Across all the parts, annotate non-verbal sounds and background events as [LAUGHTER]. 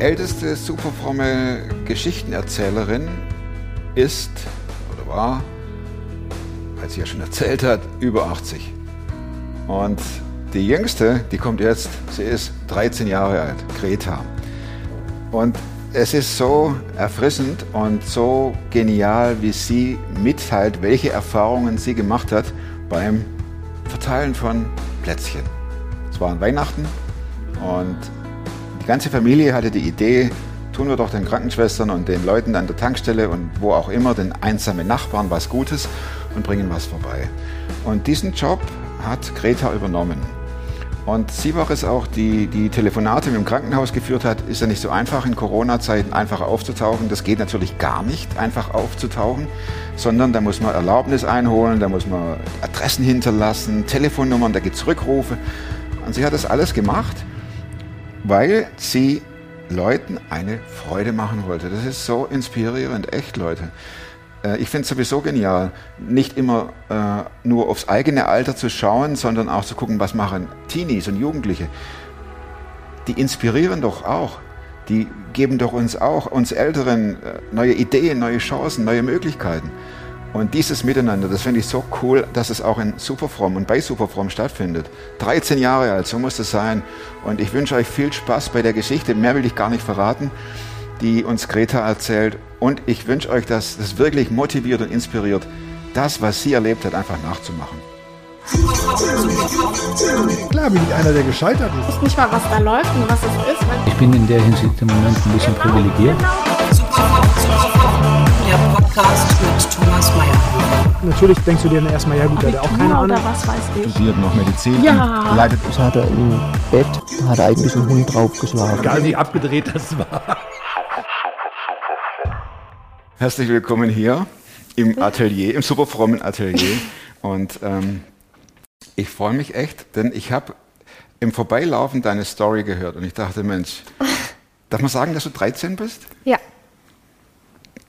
älteste superfromme Geschichtenerzählerin ist oder war, als sie ja schon erzählt hat, über 80. Und die jüngste, die kommt jetzt, sie ist 13 Jahre alt, Greta. Und es ist so erfrischend und so genial, wie sie mitteilt, welche Erfahrungen sie gemacht hat beim Verteilen von Plätzchen. Es war an Weihnachten und die ganze Familie hatte die Idee, tun wir doch den Krankenschwestern und den Leuten an der Tankstelle und wo auch immer, den einsamen Nachbarn was Gutes und bringen was vorbei. Und diesen Job hat Greta übernommen. Und sie war es auch, die die Telefonate mit dem Krankenhaus geführt hat. Ist ja nicht so einfach in Corona-Zeiten einfach aufzutauchen. Das geht natürlich gar nicht, einfach aufzutauchen, sondern da muss man Erlaubnis einholen, da muss man Adressen hinterlassen, Telefonnummern, da gibt es Rückrufe. Und sie hat das alles gemacht, weil sie Leuten eine Freude machen wollte. Das ist so inspirierend, echt Leute. Äh, ich finde es sowieso genial, nicht immer äh, nur aufs eigene Alter zu schauen, sondern auch zu gucken, was machen Teenies und Jugendliche. Die inspirieren doch auch. Die geben doch uns auch, uns Älteren, äh, neue Ideen, neue Chancen, neue Möglichkeiten. Und dieses Miteinander, das finde ich so cool, dass es auch in Superfrom und bei Superfrom stattfindet. 13 Jahre alt, so muss es sein. Und ich wünsche euch viel Spaß bei der Geschichte. Mehr will ich gar nicht verraten die uns Greta erzählt. Und ich wünsche euch, dass das wirklich motiviert und inspiriert, das, was sie erlebt hat, einfach nachzumachen. Klar bin ich einer, der gescheitert ist. Ich weiß nicht mal, was da läuft und was es ist. Ich bin in der Hinsicht im Moment ein bisschen privilegiert. Der Natürlich denkst du dir dann erstmal, ja gut, der hat auch keine Ahnung. Oder was weiß ich. Studiert noch Medizin. Ja. Leidet Das hat er im Bett, hat er eigentlich einen Hund draufgeschlagen. Egal wie abgedreht das war. Herzlich willkommen hier im Atelier, im superfrommen Atelier. Und ähm, ich freue mich echt, denn ich habe im Vorbeilaufen deine Story gehört und ich dachte, Mensch, darf man sagen, dass du 13 bist? Ja.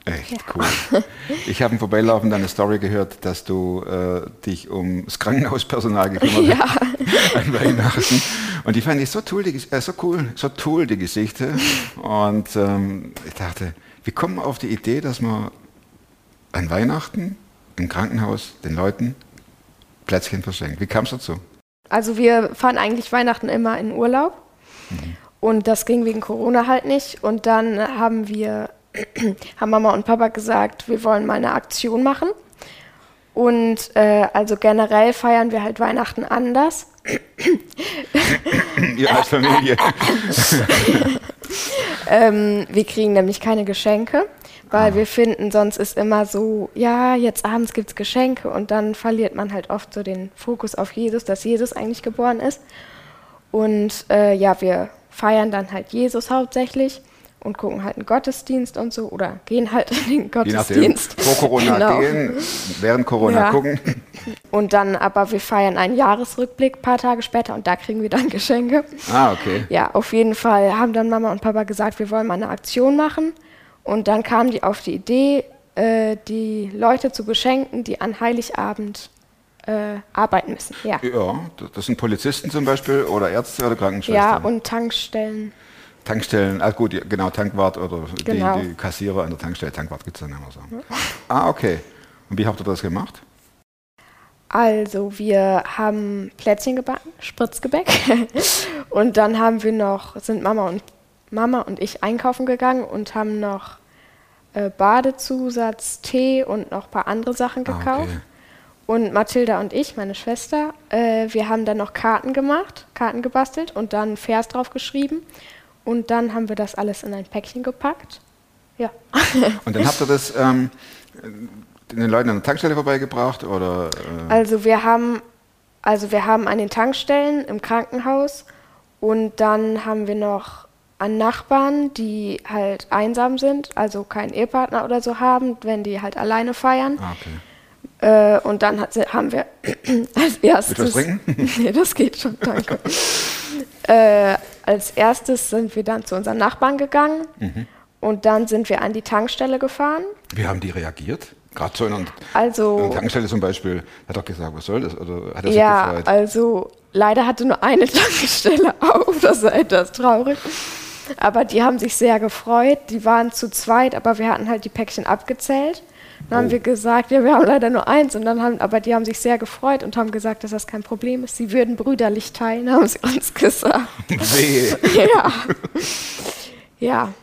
Echt cool. Ich habe im Vorbeilaufen deine Story gehört, dass du äh, dich um das Krankenhauspersonal gekümmert hast [LAUGHS] an Weihnachten. Und die fand ich so, toll, die, äh, so cool, so toll, die Geschichte. Und ähm, ich dachte, wie kommen wir auf die Idee, dass man an Weihnachten im Krankenhaus den Leuten Plätzchen verschenkt? Wie kam es dazu? Also wir fahren eigentlich Weihnachten immer in Urlaub. Und das ging wegen Corona halt nicht. Und dann haben wir, [CLEARS THROAT] haben Mama und Papa gesagt, wir wollen mal eine Aktion machen. Und äh, also generell feiern wir halt Weihnachten anders. [CLEARS THROAT] Ihr als Familie. [LAUGHS] Ähm, wir kriegen nämlich keine Geschenke, weil wir finden, sonst ist immer so, ja, jetzt abends gibt es Geschenke und dann verliert man halt oft so den Fokus auf Jesus, dass Jesus eigentlich geboren ist. Und äh, ja, wir feiern dann halt Jesus hauptsächlich und gucken halt einen Gottesdienst und so oder gehen halt [LAUGHS] in den Je nachdem, Gottesdienst. vor Corona Genau. gehen, während Corona Ja. gucken. Und dann aber wir feiern einen Jahresrückblick ein paar Tage später und da kriegen wir dann [LAUGHS] Geschenke. Ah, okay. Ja, auf jeden Fall haben dann Mama und Papa gesagt, wir wollen mal eine Aktion machen. Und dann kamen die auf die Idee, äh, die Leute zu beschenken, die an Heiligabend äh, arbeiten müssen. Ja. Ja, das sind Polizisten zum Beispiel oder Ärzte oder Krankenschwestern. ja, und Tankstellen. Tankstellen, ah gut, genau, Tankwart oder Genau. die, die Kassierer an der Tankstelle, Tankwart gibt es dann immer so. Ah, okay. Und wie habt ihr das gemacht? Also, wir haben Plätzchen gebacken, Spritzgebäck. [LAUGHS] und dann haben wir noch, sind Mama und Mama und ich einkaufen gegangen und haben noch äh, Badezusatz, Tee und noch ein paar andere Sachen Ah, gekauft. okay. Und Mathilda und ich, meine Schwester, äh, wir haben dann noch Karten gemacht, Karten gebastelt und dann Vers drauf geschrieben. Und dann haben wir das alles in ein Päckchen gepackt. Ja. [LAUGHS] Und dann habt ihr das ähm, den Leuten an der Tankstelle vorbeigebracht oder? Äh, Also wir haben, also wir haben an den Tankstellen im Krankenhaus und dann haben wir noch an Nachbarn, die halt einsam sind, also keinen Ehepartner oder so haben, wenn die halt alleine feiern. ah, okay. Äh, und dann hat, haben wir [CLEARS THROAT] als erstes. was trinken? [LAUGHS] nee, das geht schon, danke. [LAUGHS] äh, als erstes sind wir dann zu unseren Nachbarn gegangen Mhm. und dann sind wir an die Tankstelle gefahren. Wie haben die reagiert? Gerade so in einer, Also- in einer Tankstelle zum Beispiel, hat doch gesagt, was soll das? Oder hat er sich Ja, gefreut? also leider hatte nur eine [LAUGHS] Tankstelle auf, das war etwas traurig. Aber die haben sich sehr gefreut. Die waren zu zweit, aber wir hatten halt die Päckchen abgezählt. Dann haben Oh. wir gesagt, ja, wir haben leider nur eins. Und dann haben, aber die haben sich sehr gefreut und haben gesagt, dass das kein Problem ist. Sie würden brüderlich teilen, haben sie uns [LAUGHS] gesagt. Weh. ja. Ja.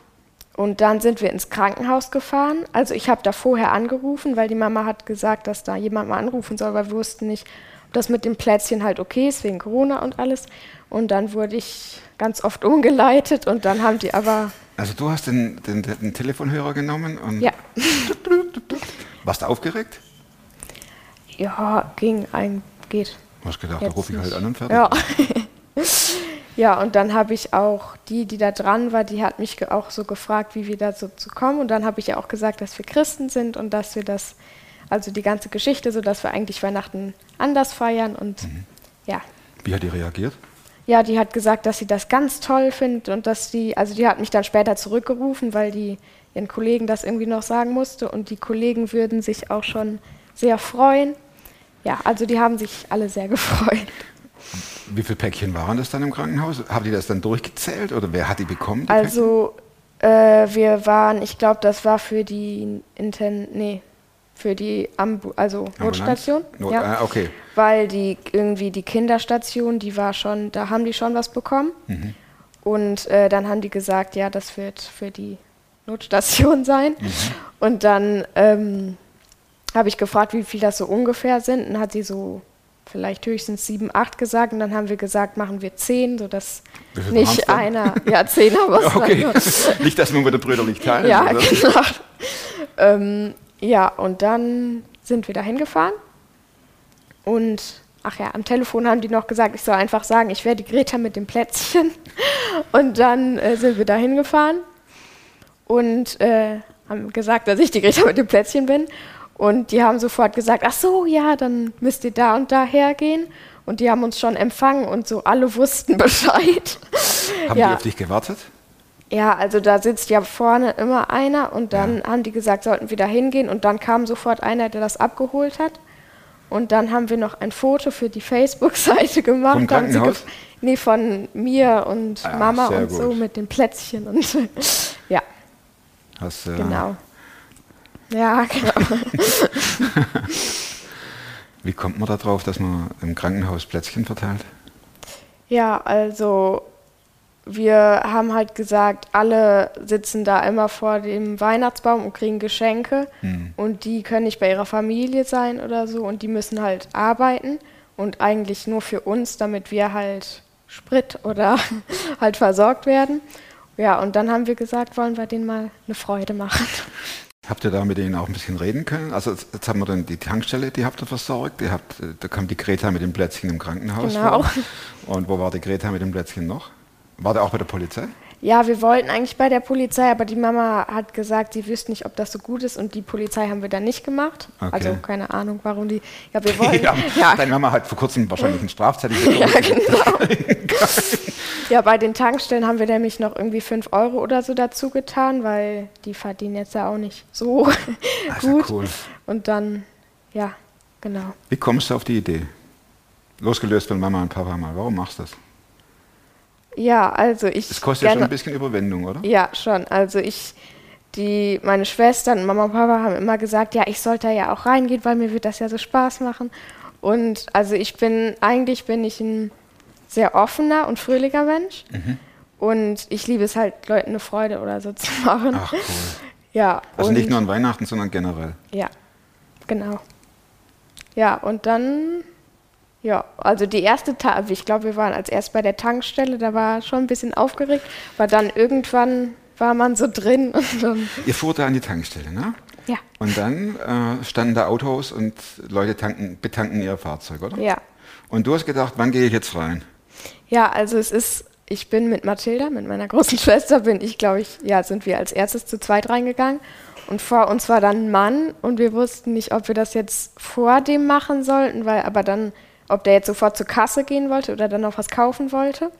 Und dann sind wir ins Krankenhaus gefahren. Also ich habe da vorher angerufen, weil die Mama hat gesagt, dass da jemand mal anrufen soll, weil wir wussten nicht, ob das mit dem Plätzchen halt okay ist, wegen Corona und alles. Und dann wurde ich ganz oft umgeleitet und dann haben die aber, Also du hast den, den, den Telefonhörer genommen und ja, warst du aufgeregt? ja, ging ein, geht. Du hast gedacht, da rufe ich halt an und fertig. Ja. [LAUGHS] ja, und dann habe ich auch die, die da dran war, die hat mich auch so gefragt, wie wir dazu zu kommen. Und dann habe ich ja auch gesagt, dass wir Christen sind und dass wir das, also die ganze Geschichte, so dass wir eigentlich Weihnachten anders feiern. Und ja. Wie hat die reagiert? Ja, die hat gesagt, dass sie das ganz toll findet und dass die, also die hat mich dann später zurückgerufen, weil die ihren Kollegen das irgendwie noch sagen musste und die Kollegen würden sich auch schon sehr freuen. Ja, also die haben sich alle sehr [LAUGHS] gefreut. Wie viele Päckchen waren das dann im Krankenhaus? Haben die das dann durchgezählt oder wer hat die bekommen? Die Also äh, wir waren, ich glaube, das war für die Inten, nee, für die Ambu also? Notstation. Not, ja. ah, okay. Weil die irgendwie die Kinderstation, die war schon, da haben die schon was bekommen. Mhm. Und äh, dann haben die gesagt, ja, das wird für die Notstation [LAUGHS] sein. Mhm. Und dann ähm, habe ich gefragt, wie viel das so ungefähr sind. Und hat sie so vielleicht höchstens sieben, acht gesagt. Und dann haben wir gesagt, machen wir zehn, sodass nicht einer, ja, zehn haben [LAUGHS] wir Okay, nicht, dass man wieder brüderlich teilen. ja, [LAUGHS] genau. ähm, ja, und dann sind wir da hingefahren. Und, ach ja, am Telefon haben die noch gesagt, ich soll einfach sagen, ich wäre die Greta mit dem Plätzchen. [LAUGHS] Und dann äh, sind wir da hingefahren und äh, haben gesagt, dass ich die Greta mit dem Plätzchen bin. Und die haben sofort gesagt, ach so, ja, dann müsst ihr da und da hergehen. Und die haben uns schon empfangen und so alle wussten [LAUGHS] Bescheid. Haben ja. die auf dich gewartet? Ja, also da sitzt ja vorne immer einer und dann haben die gesagt, sollten wir da hingehen und dann kam sofort einer, der das abgeholt hat. Und dann haben wir noch ein Foto für die Facebook-Seite gemacht. Vom Krankenhaus? gef- Nee, von mir und Ah, Mama und so gut. mit den Plätzchen und [LAUGHS] ja, Hast, äh, genau. Ja, [LAUGHS] genau. Wie kommt man da drauf, dass man im Krankenhaus Plätzchen verteilt? Ja, also wir haben halt gesagt, alle sitzen da immer vor dem Weihnachtsbaum und kriegen Geschenke und die können nicht bei ihrer Familie sein oder so und die müssen halt arbeiten und eigentlich nur für uns, damit wir halt Sprit oder [LAUGHS] halt versorgt werden. Ja, und dann haben wir gesagt, wollen wir denen mal eine Freude machen. Habt ihr da mit denen auch ein bisschen reden können? Also jetzt, jetzt haben wir dann die Tankstelle, die habt ihr versorgt. Die habt, äh, da kam die Greta mit dem Plätzchen im Krankenhaus Genau. vor. [LAUGHS] Und wo war die Greta mit dem Plätzchen noch? War der auch bei der Polizei? Ja, wir wollten eigentlich bei der Polizei, aber die Mama hat gesagt, sie wüsste nicht, ob das so gut ist und die Polizei haben wir dann nicht gemacht. Okay. Also keine Ahnung, warum die. Ja, wir wollten. [LAUGHS] ja, ja, Deine Mama hat vor kurzem wahrscheinlich einen Strafzettel [LAUGHS] bekommen. ja, genau. [LAUGHS] ja, bei den Tankstellen haben wir nämlich noch irgendwie 5 Euro oder so dazu getan, weil die verdienen jetzt ja auch nicht so ja gut. cool. Und dann, ja, genau. Wie kommst du auf die Idee? Losgelöst von Mama und Papa mal. Warum machst du das? Ja, also ich. Das kostet ja schon ein bisschen Überwindung, oder? Ja, schon. Also ich, die, meine Schwestern und Mama und Papa haben immer gesagt, ja, ich sollte da ja auch reingehen, weil mir wird das ja so Spaß machen. Und also ich bin, eigentlich bin ich ein sehr offener und fröhlicher Mensch. Mhm. Und ich liebe es halt, Leuten eine Freude oder so zu [LAUGHS] machen. Ach cool. Ja. Also nicht nur an Weihnachten, sondern generell. Ja, genau. Ja, und dann, ja, also die erste Tag, ich glaube, wir waren als erst bei der Tankstelle, da war schon ein bisschen aufgeregt, aber dann irgendwann war man so drin [LAUGHS] Ihr fuhrt da an die Tankstelle, ne? ja, Und dann äh, standen da Autos und Leute tanken, betanken ihr Fahrzeug, oder? ja. Und du hast gedacht, wann gehe ich jetzt rein? Ja, also es ist, ich bin mit Mathilda, mit meiner großen [LAUGHS] Schwester, bin ich, glaube ich, ja, sind wir als erstes zu zweit reingegangen. Und vor uns war dann ein Mann und wir wussten nicht, ob wir das jetzt vor dem machen sollten, weil aber dann, ob der jetzt sofort zur Kasse gehen wollte oder dann noch was kaufen wollte.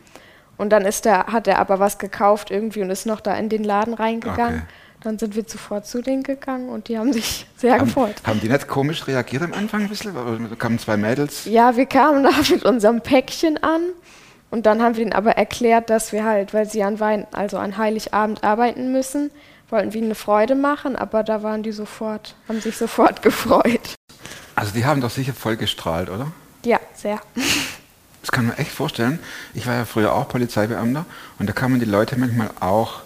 Und dann ist der, hat er aber was gekauft irgendwie und ist noch da in den Laden reingegangen. Okay. Dann sind wir sofort zu denen gegangen und die haben sich [LAUGHS] sehr Haben, gefreut. haben die nicht komisch reagiert am Anfang ein bisschen? Kamen zwei Mädels. Ja, wir kamen da [LAUGHS] mit unserem Päckchen an Und dann haben wir ihnen aber erklärt, dass wir halt, weil sie an Wein, also an Heiligabend arbeiten müssen, wollten wir ihnen eine Freude machen, aber da waren die sofort, haben sich sofort [LAUGHS] gefreut. Also die haben doch sicher voll gestrahlt, oder? Ja, sehr. [LAUGHS] Das kann man echt vorstellen. Ich war ja früher auch Polizeibeamter und da kamen die Leute manchmal auch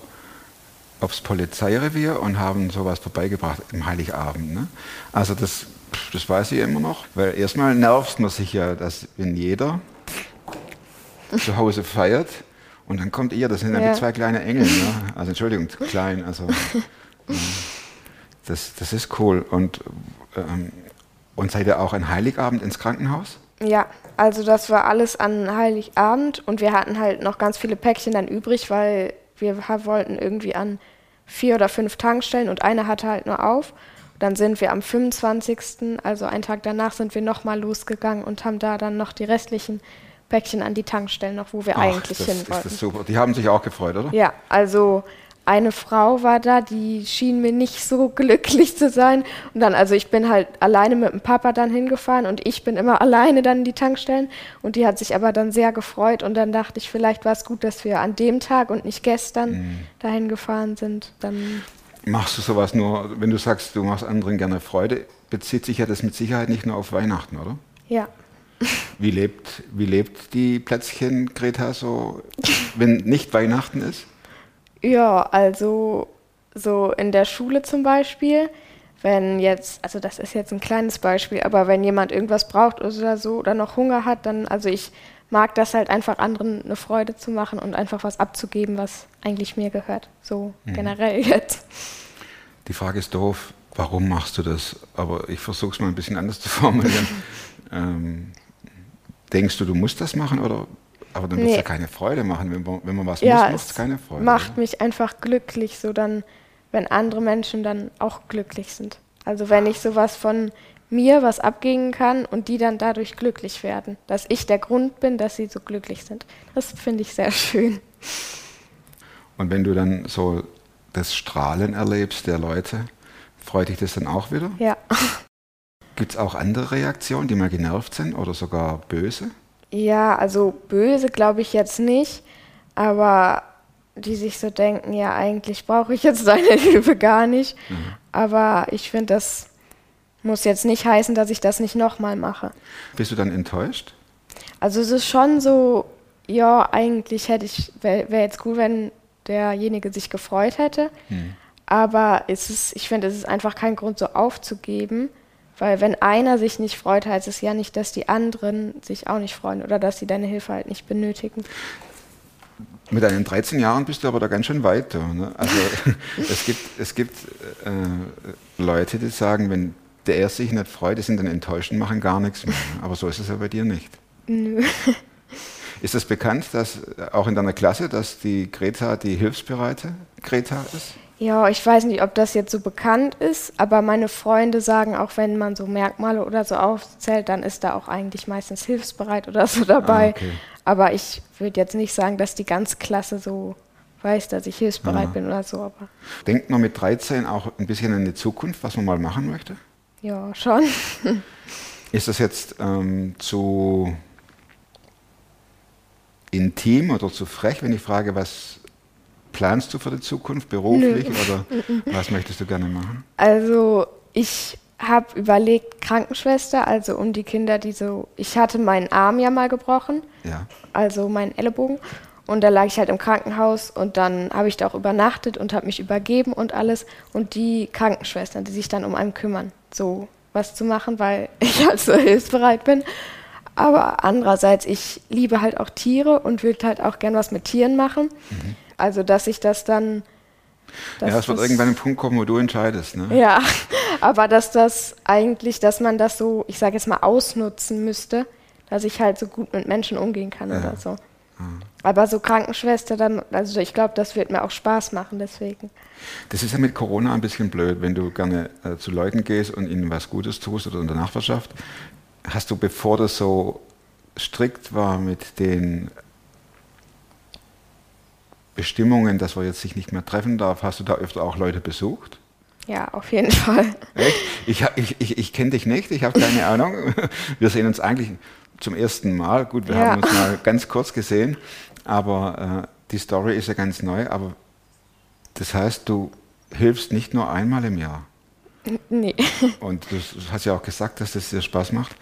aufs Polizeirevier und haben sowas vorbeigebracht im Heiligabend. Ne? Also das, das weiß ich immer noch, weil erstmal nervt man sich ja, dass wenn jeder zu Hause feiert und dann kommt ihr, das sind ja Ja. wie zwei kleine Engel. Ne? Also Entschuldigung, klein, also ähm, das, das ist cool. Und, ähm, und seid ihr auch an Heiligabend ins Krankenhaus? Ja, also das war alles an Heiligabend und wir hatten halt noch ganz viele Päckchen dann übrig, weil wir wollten irgendwie an vier oder fünf Tankstellen und eine hatte halt nur auf. Dann sind wir am 25., also einen Tag danach, sind wir nochmal losgegangen und haben da dann noch die restlichen Päckchen an die Tankstellen noch, wo wir Ach, eigentlich das hin ist wollten. das super. Die haben sich auch gefreut, oder? Ja, also eine Frau war da, die schien mir nicht so glücklich zu sein. Und dann, also ich bin halt alleine mit dem Papa dann hingefahren und ich bin immer [LAUGHS] alleine dann in die Tankstellen. Und die hat sich aber dann sehr gefreut. Und dann dachte ich, vielleicht war es gut, dass wir an dem Tag und nicht gestern Mhm. dahin gefahren sind. Dann Machst du sowas nur, wenn du sagst, du machst anderen gerne Freude, bezieht sich ja das mit Sicherheit nicht nur auf Weihnachten, oder? ja. [LAUGHS] Wie lebt, wie lebt die Plätzchen Greta so, wenn nicht Weihnachten ist? Ja, also so in der Schule zum Beispiel, wenn jetzt, also das ist jetzt ein kleines Beispiel, aber wenn jemand irgendwas braucht oder so oder noch Hunger hat, dann, also ich mag das halt einfach anderen eine Freude zu machen und einfach was abzugeben, was eigentlich mir gehört. So generell jetzt. Die Frage ist doof, warum machst du das? Aber ich versuche es mal ein bisschen anders zu formulieren. [LAUGHS] ähm, denkst du, du musst das machen oder? Aber dann wird es Nee. ja keine Freude machen. Wenn man, wenn man was ja, muss, macht es es keine Freude. macht oder? mich einfach glücklich, so dann, wenn andere Menschen dann auch glücklich sind. Also wenn ich sowas von mir was abgeben kann und die dann dadurch glücklich werden, dass ich der Grund bin, dass sie so glücklich sind. Das finde ich sehr [LAUGHS] schön. Und wenn du dann so das Strahlen erlebst der Leute, freut dich das dann auch wieder? Ja. Gibt es auch andere Reaktionen, die mal genervt sind oder sogar böse? Ja, also böse glaube ich jetzt nicht, aber die sich so denken, ja, eigentlich brauche ich jetzt [LAUGHS] deine Hilfe gar nicht. Aber ich finde, das muss jetzt nicht heißen, dass ich das nicht nochmal mache. Bist du dann enttäuscht? Also es ist schon so, ja, eigentlich hätte ich, wäre wär jetzt gut, wenn derjenige sich gefreut hätte. Aber es ist, ich finde, es ist einfach kein Grund, so aufzugeben. Weil wenn einer sich nicht freut, heißt es ja nicht, dass die anderen sich auch nicht freuen oder dass sie deine Hilfe halt nicht benötigen. Mit deinen 13 Jahren bist du aber da ganz schön weit. Du, ne? Also [LAUGHS] es gibt, es gibt äh, Leute, die sagen, wenn der sich nicht freut, die sind dann enttäuscht und machen gar nichts mehr. Aber so ist es ja bei dir nicht. Nö. [LAUGHS] Ist es bekannt, dass äh, auch in deiner Klasse, dass die Greta die hilfsbereite Greta ist? Ja, ich weiß nicht, ob das jetzt so bekannt ist, aber meine Freunde sagen, auch wenn man so Merkmale oder so aufzählt, dann ist da auch eigentlich meistens hilfsbereit oder so dabei. Ah, okay. Aber ich würde jetzt nicht sagen, dass die ganze Klasse so weiß, dass ich hilfsbereit bin oder so, aber Denkt man mit 13 auch ein bisschen an die Zukunft, was man mal machen möchte? ja, schon. [LAUGHS] Ist das jetzt ähm, zu intim oder zu frech, wenn ich frage, was planst du für die Zukunft beruflich oder [LAUGHS] was möchtest du gerne machen? Also ich habe überlegt, Krankenschwester, also um die Kinder, die so, ich hatte meinen Arm ja mal gebrochen, Ja. also meinen Ellenbogen. Und da lag ich halt im Krankenhaus und dann habe ich da auch übernachtet und habe mich übergeben und alles. Und die Krankenschwestern, die sich dann um einen kümmern, so was zu machen, weil [LAUGHS] ich halt so hilfsbereit bin. Aber andererseits, ich liebe halt auch Tiere und würde halt auch gern was mit Tieren machen. Also, dass ich das dann. ja, es wird irgendwann ein Punkt kommen, wo du entscheidest. Ne? ja, [LAUGHS] aber dass das eigentlich, dass man das so, ich sage jetzt mal, ausnutzen müsste, dass ich halt so gut mit Menschen umgehen kann oder so. Aber so Krankenschwester, dann, also ich glaube, das wird mir auch Spaß machen, deswegen. Das ist ja mit Corona ein bisschen blöd, wenn du gerne äh, zu Leuten gehst und ihnen was Gutes tust oder in der Nachbarschaft. Hast du, bevor das so strikt war mit den Bestimmungen, dass man jetzt sich nicht mehr treffen darf, hast du da öfter auch Leute besucht? Ja, auf jeden Fall. Echt? Ich, ich, ich, ich kenne dich nicht, ich habe keine [LAUGHS] Ahnung. Wir sehen uns eigentlich zum ersten Mal. Gut, wir Ja. haben uns mal ganz kurz gesehen, aber äh, die Story ist ja ganz neu. Aber das heißt, du hilfst nicht nur einmal im Jahr. Nee. [LAUGHS] Und du hast ja auch gesagt, dass das dir Spaß macht.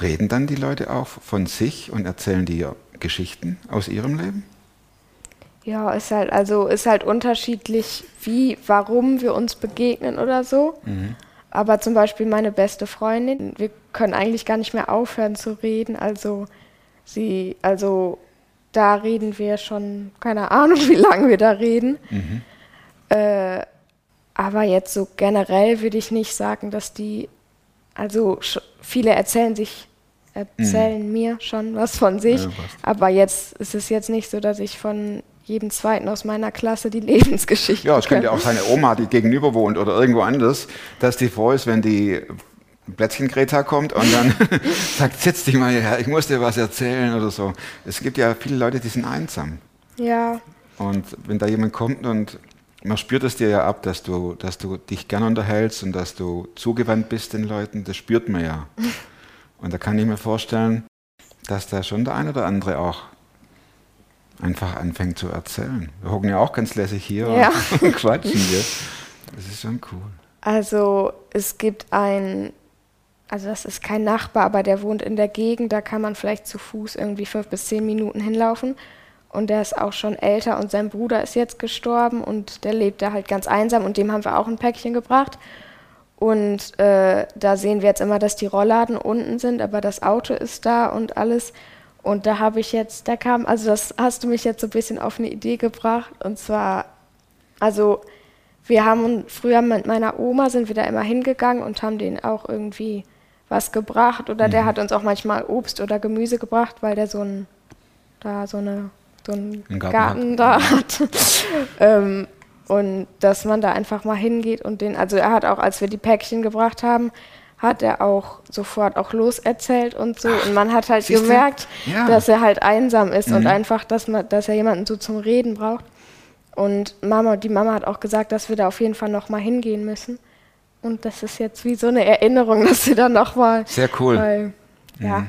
Reden dann die Leute auch von sich und erzählen dir Geschichten aus ihrem Leben? Ja, ist halt, also ist halt unterschiedlich, wie, warum wir uns begegnen oder so. Aber zum Beispiel meine beste Freundin, wir können eigentlich gar nicht mehr aufhören zu reden. Also sie, also da reden wir schon, keine Ahnung, [LAUGHS] wie lange wir da reden. Äh, aber jetzt so generell würde ich nicht sagen, dass die, also viele erzählen sich, erzählen mir schon was von sich. Ja, aber jetzt ist es jetzt nicht so, dass ich von jedem Zweiten aus meiner Klasse die [LAUGHS] Lebensgeschichte Ja, es könnte auch seine Oma, die gegenüber wohnt oder irgendwo anders, dass die froh ist, wenn die Plätzchen-Greta kommt und dann [LAUGHS] sagt, setz dich mal hierher, ich muss dir was erzählen oder so. Es gibt ja viele Leute, die sind einsam. Ja, Und wenn da jemand kommt und man spürt es dir ja ab, dass du, dass du dich gern unterhältst und dass du zugewandt bist den Leuten, das spürt man ja. [LAUGHS] Und da kann ich mir vorstellen, dass da schon der ein oder andere auch einfach anfängt zu erzählen. Wir hocken ja auch ganz lässig hier Ja. und [LAUGHS] quatschen hier. Das ist schon cool. also es gibt ein, also das ist kein Nachbar, aber der wohnt in der Gegend, da kann man vielleicht zu Fuß irgendwie fünf bis zehn Minuten hinlaufen. Und der ist auch schon älter und sein Bruder ist jetzt gestorben und der lebt da halt ganz einsam und dem haben wir auch ein Päckchen gebracht. Und äh, da sehen wir jetzt immer, dass die Rollladen unten sind, aber das Auto ist da und alles. Und da habe ich jetzt, da kam, also das hast du mich jetzt so ein bisschen auf eine Idee gebracht. Und zwar, also wir haben früher mit meiner Oma sind wir da immer hingegangen und haben denen auch irgendwie was gebracht. Oder der hat uns auch manchmal Obst oder Gemüse gebracht, weil der so ein, da so eine, so einen Einen Garten Garten, hat. da hat. [LAUGHS] ähm, und dass man da einfach mal hingeht und den, also er hat auch, als wir die Päckchen gebracht haben, hat er auch sofort auch loserzählt und so. und man hat halt gemerkt, Ja. dass er halt einsam ist und Mhm. einfach, dass man, dass er jemanden so zum Reden braucht. Und Mama, die Mama hat auch gesagt, dass wir da auf jeden Fall noch mal hingehen müssen. Und das ist jetzt wie so eine Erinnerung, [LAUGHS] dass wir da noch mal, Sehr cool. weil, ja,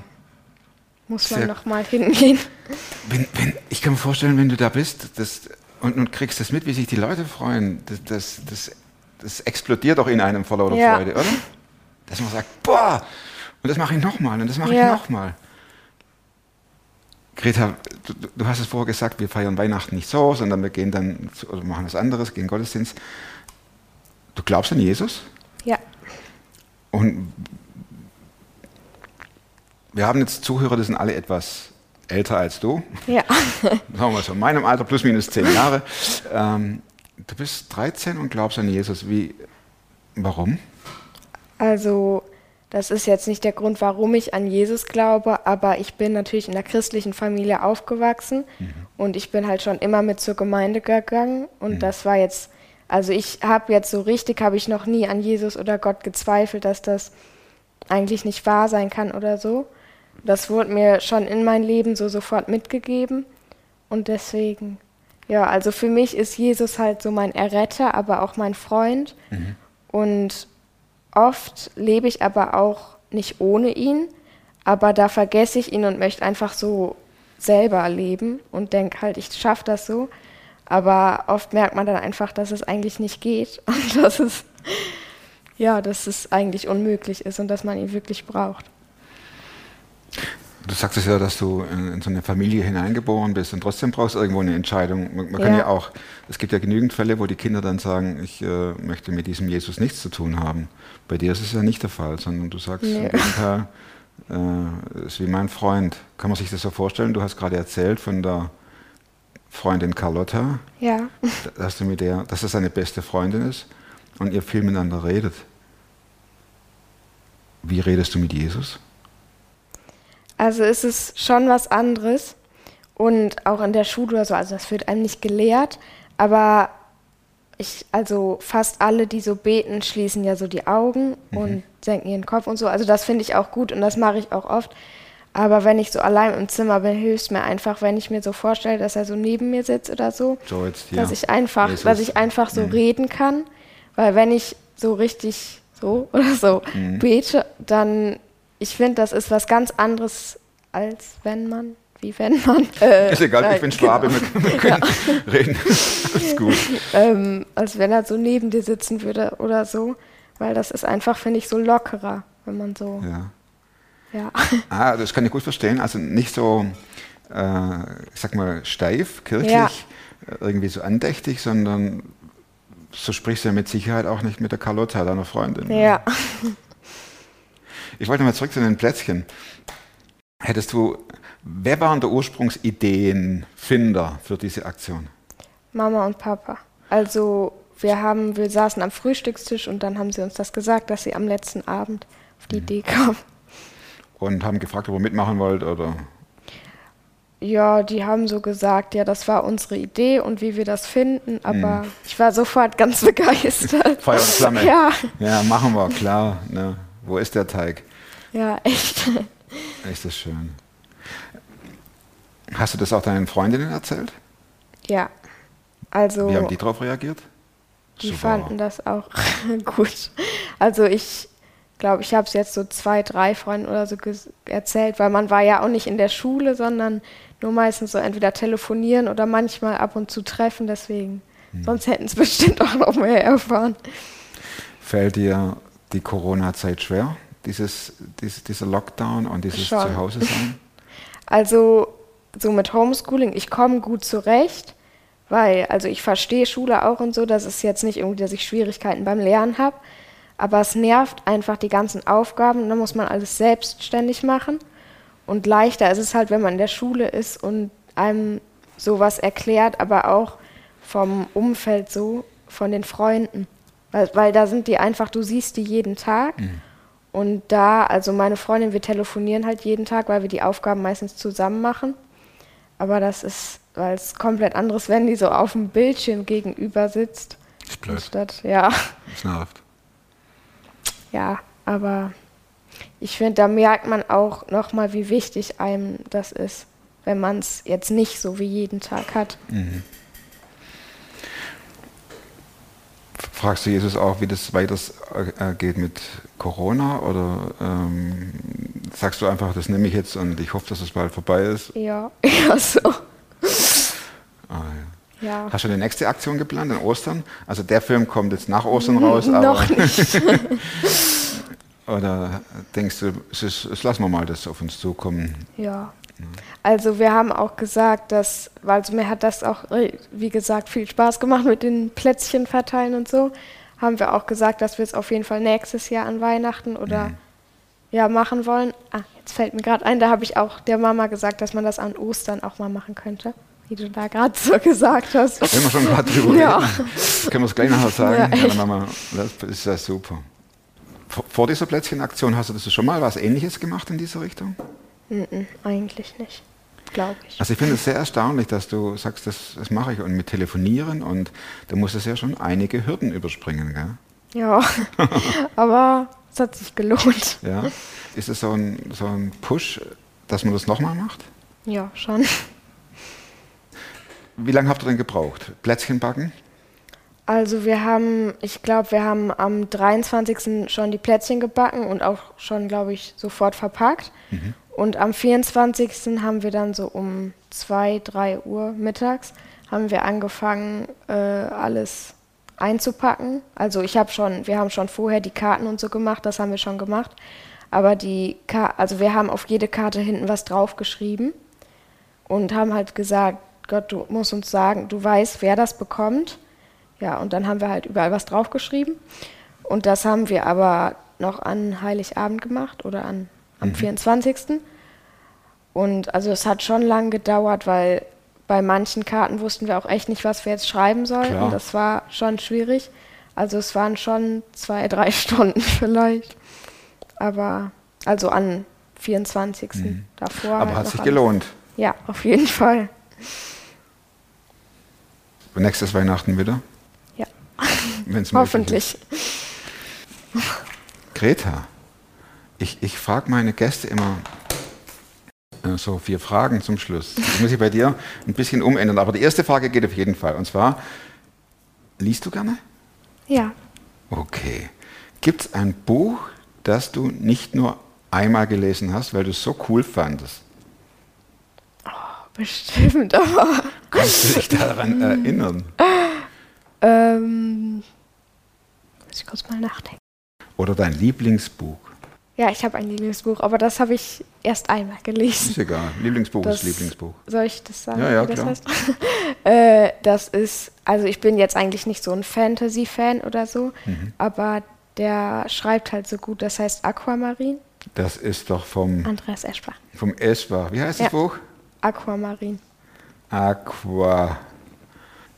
muss man Sehr- noch mal hingehen. Wenn, wenn, ich kann mir vorstellen, wenn du da bist das, und, und kriegst das mit, wie sich die Leute freuen, das, das, das, das explodiert auch in einem vor lauter Ja. Freude, oder? Dass man sagt, boah, und das mache ich nochmal und das mache Ja. ich nochmal. Greta, du, du hast es vorher gesagt, wir feiern Weihnachten nicht so, sondern wir gehen dann, oder machen was anderes, gehen Gottesdienst. Du glaubst an Jesus? Ja, Und wir haben jetzt Zuhörer, die sind alle etwas älter als du. ja. [LAUGHS] sagen wir mal so, in meinem Alter plus minus zehn Jahre. Ähm, du bist 13 und glaubst an Jesus. Wie, warum? Also, das ist jetzt nicht der Grund, warum ich an Jesus glaube, aber ich bin natürlich in einer christlichen Familie aufgewachsen und ich bin halt schon immer mit zur Gemeinde gegangen und das war jetzt, also ich habe jetzt so richtig, habe ich noch nie an Jesus oder Gott gezweifelt, dass das eigentlich nicht wahr sein kann oder so. Das wurde mir schon in mein Leben so sofort mitgegeben und deswegen, ja, also für mich ist Jesus halt so mein Erretter, aber auch mein Freund und Oft lebe ich aber auch nicht ohne ihn, aber da vergesse ich ihn und möchte einfach so selber leben und denke halt, ich schaffe das so. Aber oft merkt man dann einfach, dass es eigentlich nicht geht [LAUGHS] und dass es, ja, dass es eigentlich unmöglich ist und dass man ihn wirklich braucht. Du sagtest ja, dass du in, in so eine Familie hineingeboren bist und trotzdem brauchst du irgendwo eine Entscheidung. Man, man kann Ja. ja auch, es gibt ja genügend Fälle, wo die Kinder dann sagen, ich äh, möchte mit diesem Jesus nichts zu tun haben. Bei dir ist es ja nicht der Fall, sondern du sagst Nee. im Gegenteil, äh, ist wie mein Freund. Kann man sich das so vorstellen? Du hast gerade erzählt von der Freundin Carlotta, Ja, dass du mit der, dass das seine beste Freundin ist und ihr viel miteinander redet. Wie redest du mit Jesus? Also es ist schon was anderes und auch in der Schule oder so, also das wird einem nicht gelehrt, aber ich, also fast alle, die so beten, schließen ja so die Augen und senken ihren Kopf und so. Also das finde ich auch gut und das mache ich auch oft. Aber wenn ich so allein im Zimmer bin, hilft es mir einfach, wenn ich mir so vorstelle, dass er so neben mir sitzt oder so, So jetzt hier. dass ich einfach, Jesus. dass ich einfach so Mhm. reden kann. Weil wenn ich so richtig so [LAUGHS] oder so Mhm. bete, dann, ich finde, das ist was ganz anderes, als wenn man, wie wenn man. [LAUGHS] Äh, Ist egal, nein, ich bin Schwabe, genau. wir können [LAUGHS] reden. Alles gut. [LAUGHS] ähm, als wenn er so neben dir sitzen würde oder so. Weil das ist einfach, finde ich, so lockerer, wenn man so, Ja. ja. Ah, das kann ich gut verstehen. Also nicht so, äh, ich sag mal, steif, kirchlich, Ja. äh, irgendwie so andächtig, sondern so sprichst du ja mit Sicherheit auch nicht mit der Carlotta, deiner Freundin. ne? Ja. Ich wollte mal zurück zu den Plätzchen. Hättest du, wer waren der Ursprungsideenfinder für diese Aktion? Mama und Papa. Also wir haben, wir saßen am Frühstückstisch und dann haben sie uns das gesagt, dass sie am letzten Abend auf Mhm. die Idee kamen. Und haben gefragt, ob ihr mitmachen wollt oder. Ja, die haben so gesagt, ja, das war unsere Idee und wie wir das finden, aber ich war sofort ganz [LAUGHS] begeistert. Mhm. Feuer und Flamme. Ja, Ja, machen wir, klar. Ne? Wo ist der Teig? ja, echt. Ist das schön. Hast du das auch deinen Freundinnen erzählt? Ja, also Wie haben die darauf reagiert? die Super. fanden das auch [LAUGHS] gut. Also ich glaube, ich habe es jetzt so zwei, drei Freunden oder so erzählt, weil man war ja auch nicht in der Schule, sondern nur meistens so entweder telefonieren oder manchmal ab und zu treffen, deswegen. Hm. Sonst hätten es [LAUGHS] bestimmt auch noch mehr erfahren. Fällt dir die Corona-Zeit schwer? Dieses, dies, dieser Lockdown und dieses Schon. Zuhause sein? [LAUGHS] Also so mit Homeschooling, ich komme gut zurecht, weil also ich verstehe Schule auch und so, dass es jetzt nicht irgendwie, dass ich Schwierigkeiten beim Lernen habe, aber es nervt einfach die ganzen Aufgaben, dann muss man alles selbstständig machen und leichter ist es halt, wenn man in der Schule ist und einem sowas erklärt, aber auch vom Umfeld so, von den Freunden, weil, weil da sind die einfach, du siehst die jeden Tag und da, also meine Freundin, wir telefonieren halt jeden Tag, weil wir die Aufgaben meistens zusammen machen. Aber das ist, weil es komplett anderes, wenn die so auf dem Bildschirm gegenüber sitzt. Ist blöd. Anstatt, ja, nervt. ja, aber ich finde, da merkt man auch nochmal, wie wichtig einem das ist, wenn man es jetzt nicht so wie jeden Tag hat. Fragst du Jesus auch, wie das weiter äh, geht mit Corona? Oder ähm, sagst du einfach, das nehme ich jetzt und ich hoffe, dass es bald vorbei ist? Ja, [LAUGHS] ja, so. Ah, ja. Ja. Hast du eine nächste Aktion geplant in Ostern? Also der Film kommt jetzt nach Ostern raus, aber Noch nicht. [LAUGHS] oder denkst du, es, ist, es lassen wir mal das auf uns zukommen? Ja. Also wir haben auch gesagt, dass, weil also mir hat das auch, äh, wie gesagt, viel Spaß gemacht mit den Plätzchen verteilen und so, haben wir auch gesagt, dass wir es auf jeden Fall nächstes Jahr an Weihnachten oder ja machen wollen. Ah, jetzt fällt mir gerade ein, da habe ich auch der Mama gesagt, dass man das an Ostern auch mal machen könnte, wie du da gerade so gesagt hast. Wenn wir schon gerade drüber Ja. reden, können wir es gleich nachher sagen. Ja, Ja, wir- das ist ja super. Vor- Vor dieser Plätzchenaktion hast du das schon mal was Ähnliches gemacht in dieser Richtung? Mhm, eigentlich nicht, glaube ich. Also ich finde es sehr erstaunlich, dass du sagst, das, das mache ich und mit Telefonieren und da muss es ja schon einige Hürden überspringen, gell? Ja, [LAUGHS] aber es hat sich gelohnt. Ja. Ist es so ein, so ein Push, dass man das nochmal macht? Ja, schon. Wie lange habt ihr denn gebraucht? Plätzchen backen? Also wir haben, ich glaube, wir haben am 23. schon die Plätzchen gebacken und auch schon, glaube ich, sofort verpackt. Und am 24. haben wir dann so um 2, 3 Uhr mittags haben wir angefangen, äh, alles einzupacken. Also ich habe schon, wir haben schon vorher die Karten und so gemacht, das haben wir schon gemacht. Aber die, Ka also wir haben auf jede Karte hinten was draufgeschrieben und haben halt gesagt, Gott, du musst uns sagen, du weißt, wer das bekommt. Ja, und dann haben wir halt überall was draufgeschrieben. Und das haben wir aber noch an Heiligabend gemacht oder an, am 24. Und also es hat schon lang gedauert, weil bei manchen Karten wussten wir auch echt nicht, was wir jetzt schreiben sollten. Klar. Das war schon schwierig. Also es waren schon zwei, drei [LAUGHS] Stunden vielleicht. Aber also an 24. davor. Mhm. Aber halt hat sich alles. gelohnt. Ja, auf jeden Fall. Nächstes Weihnachten wieder? Wenn's hoffentlich. Greta, ich, ich frage meine Gäste immer äh, so vier Fragen zum Schluss. Das muss ich bei dir ein bisschen umändern, aber die erste Frage geht auf jeden Fall. Und zwar, liest du gerne? Ja, Okay. Gibt es ein Buch, das du nicht nur einmal gelesen hast, weil du es so cool fandest? bestimmt, aber Kannst du dich daran [LAUGHS] erinnern? Ähm, muss ich kurz mal nachdenken. Oder dein Lieblingsbuch? Ja, ich habe ein Lieblingsbuch, aber das habe ich erst einmal gelesen. Ist egal. Lieblingsbuch Das- ist Lieblingsbuch. Soll ich das sagen, Ja, ja, wie das klar. heißt? [LAUGHS] äh, das ist, also ich bin jetzt eigentlich nicht so ein Fantasy-Fan oder so, Mhm. aber der schreibt halt so gut, das heißt Aquamarin. Das ist doch vom, Andreas Eschbach. vom Eschbach. Wie heißt Ja. das Buch? Aquamarin. Aqua.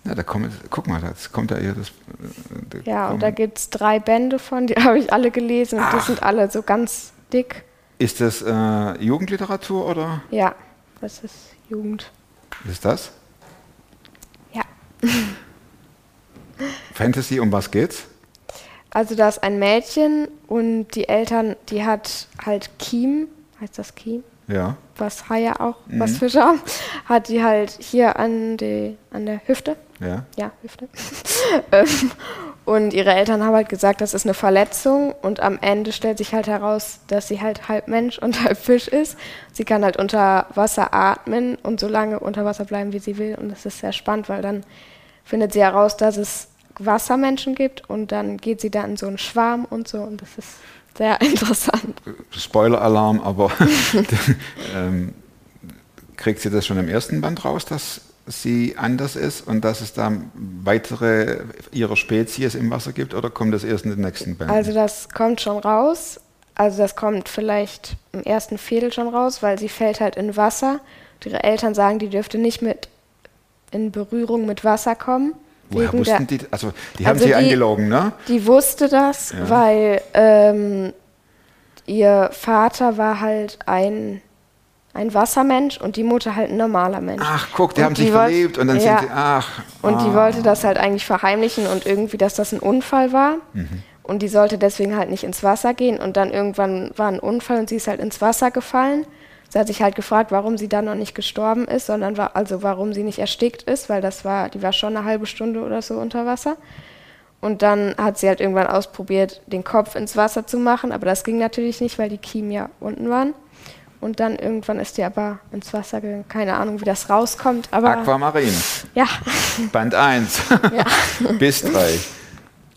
Ja, da kommt, guck mal, das kommt da eher das. äh, da Ja, und da gibt es drei Bände von, die [LAUGHS] habe ich alle gelesen und die sind alle so ganz dick. Ist das äh, Jugendliteratur oder Ja, das ist Jugend. ist das? Ja. [LAUGHS] Fantasy, um was geht's? Also da ist ein Mädchen und die Eltern, die hat halt Kiem, heißt das Kiem? Ja. Was Haie auch, was Fische haben, hat die halt hier an, die, an der Hüfte. Ja. Ja, Hüfte. [LAUGHS] Ähm, und ihre Eltern haben halt gesagt, das ist eine Verletzung und am Ende stellt sich halt heraus, dass sie halt halb Mensch und [LAUGHS] halb Fisch ist. Sie kann halt unter Wasser atmen und so lange unter Wasser bleiben, wie sie will und das ist sehr spannend, weil dann findet sie heraus, dass es Wassermenschen gibt und dann geht sie da in so einen Schwarm und so und das ist sehr [LAUGHS] interessant. Spoiler-Alarm, aber ähm, kriegt sie das schon im ersten Band raus, dass sie anders ist und dass es da weitere ihrer Spezies im Wasser gibt oder kommt das erst in den nächsten Bänden? Also das kommt schon raus. Also das kommt vielleicht im ersten Viertel schon raus, weil sie fällt halt in Wasser. Und ihre Eltern sagen, die dürfte nicht mit in Berührung mit Wasser kommen. Woher wussten die? Also die haben Also sie die- angelogen, ne? Die wusste das, Ja. weil ähm, ihr Vater war halt ein, ein Wassermensch und die Mutter halt ein normaler Mensch. Ach, guck, die Und haben sich wollt- verliebt und dann ja. sind sie, ach. Und die ah. wollte das halt eigentlich verheimlichen und irgendwie, dass das ein Unfall war. Mhm. Und die sollte deswegen halt nicht ins Wasser gehen. Und dann irgendwann war ein Unfall und sie ist halt ins Wasser gefallen. Sie hat sich halt gefragt, warum sie dann noch nicht gestorben ist, sondern war, also warum sie nicht erstickt ist, weil das war, die war schon eine halbe Stunde oder so unter Wasser. Und dann hat sie halt irgendwann ausprobiert, den Kopf ins Wasser zu machen, aber das ging natürlich nicht, weil die Kiemen ja unten waren. Und dann irgendwann ist die aber ins Wasser gegangen. Keine Ahnung, wie das rauskommt, aber Aquamarin, ja. [LAUGHS] Band 1 ja. [LAUGHS] bis 3.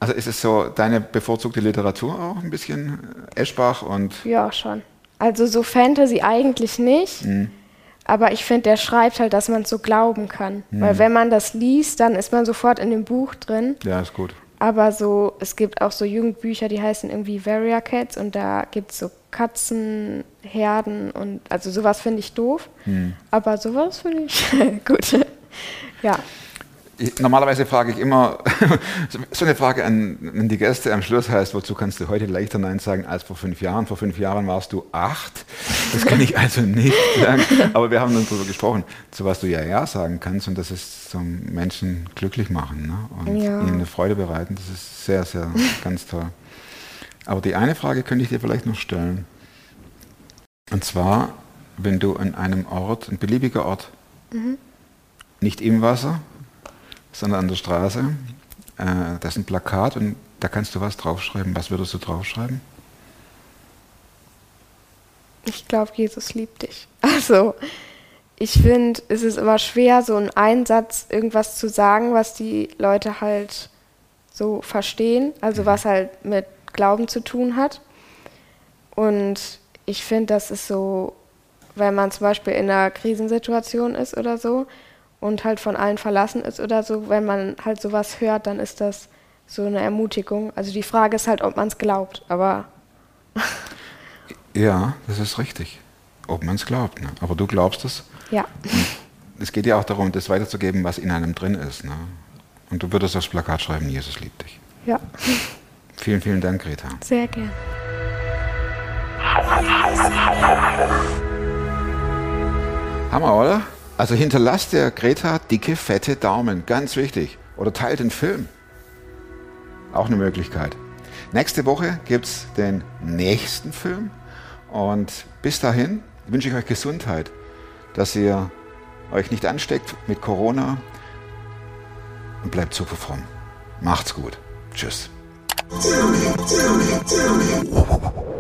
Also ist es so deine bevorzugte Literatur auch ein bisschen äh, Eschbach und Ja, schon. Also so Fantasy eigentlich nicht. Aber ich finde, der schreibt halt, dass man es so glauben kann. Weil wenn man das liest, dann ist man sofort in dem Buch drin. ja, ist gut. Aber so, es gibt auch so Jugendbücher, die heißen irgendwie Varia Cats und da gibt es so Katzenherden und also sowas finde ich doof. Aber sowas finde ich [LAUGHS] gut. ja. Ich, normalerweise frage ich immer, [LAUGHS] so eine Frage an, an die Gäste am Schluss heißt, wozu kannst du heute leichter Nein sagen als vor fünf Jahren? Vor fünf Jahren warst du acht. Das kann ich also nicht [LAUGHS] sagen. Aber wir haben dann darüber gesprochen, zu was du ja Ja sagen kannst und das ist zum Menschen glücklich machen ne? und Ja. ihnen eine Freude bereiten. Das ist sehr, sehr ganz toll. Aber die eine Frage könnte ich dir vielleicht noch stellen. Und zwar, wenn du an einem Ort, ein beliebiger Ort, nicht im Wasser, sondern an der Straße. Äh, das ist ein Plakat und da kannst du was draufschreiben. Was würdest du draufschreiben? Ich glaube, Jesus liebt dich. [LAUGHS] Also, ich finde, es ist immer schwer, so einen Einsatz irgendwas zu sagen, was die Leute halt so verstehen, also was halt mit Glauben zu tun hat. Und ich finde, das ist so, wenn man zum Beispiel in einer Krisensituation ist oder so und halt von allen verlassen ist oder so, wenn man halt sowas hört, dann ist das so eine Ermutigung. Also die Frage ist halt, ob man es glaubt, aber Ja, das ist richtig. Ob man es glaubt. Ne? Aber du glaubst es. ja. Es geht ja auch darum, das weiterzugeben, was in einem drin ist. Ne? Und du würdest aufs Plakat schreiben, Jesus liebt dich. Ja, Vielen, vielen Dank, Greta. sehr gern. Hammer, oder? Also hinterlasst der Greta dicke, fette Daumen. Ganz wichtig. Oder teilt den Film. Auch eine Möglichkeit. Nächste Woche gibt es den nächsten Film. Und bis dahin wünsche ich euch Gesundheit, dass ihr euch nicht ansteckt mit Corona und bleibt super fromm. Macht's gut. Tschüss. Tell me, tell me, tell me.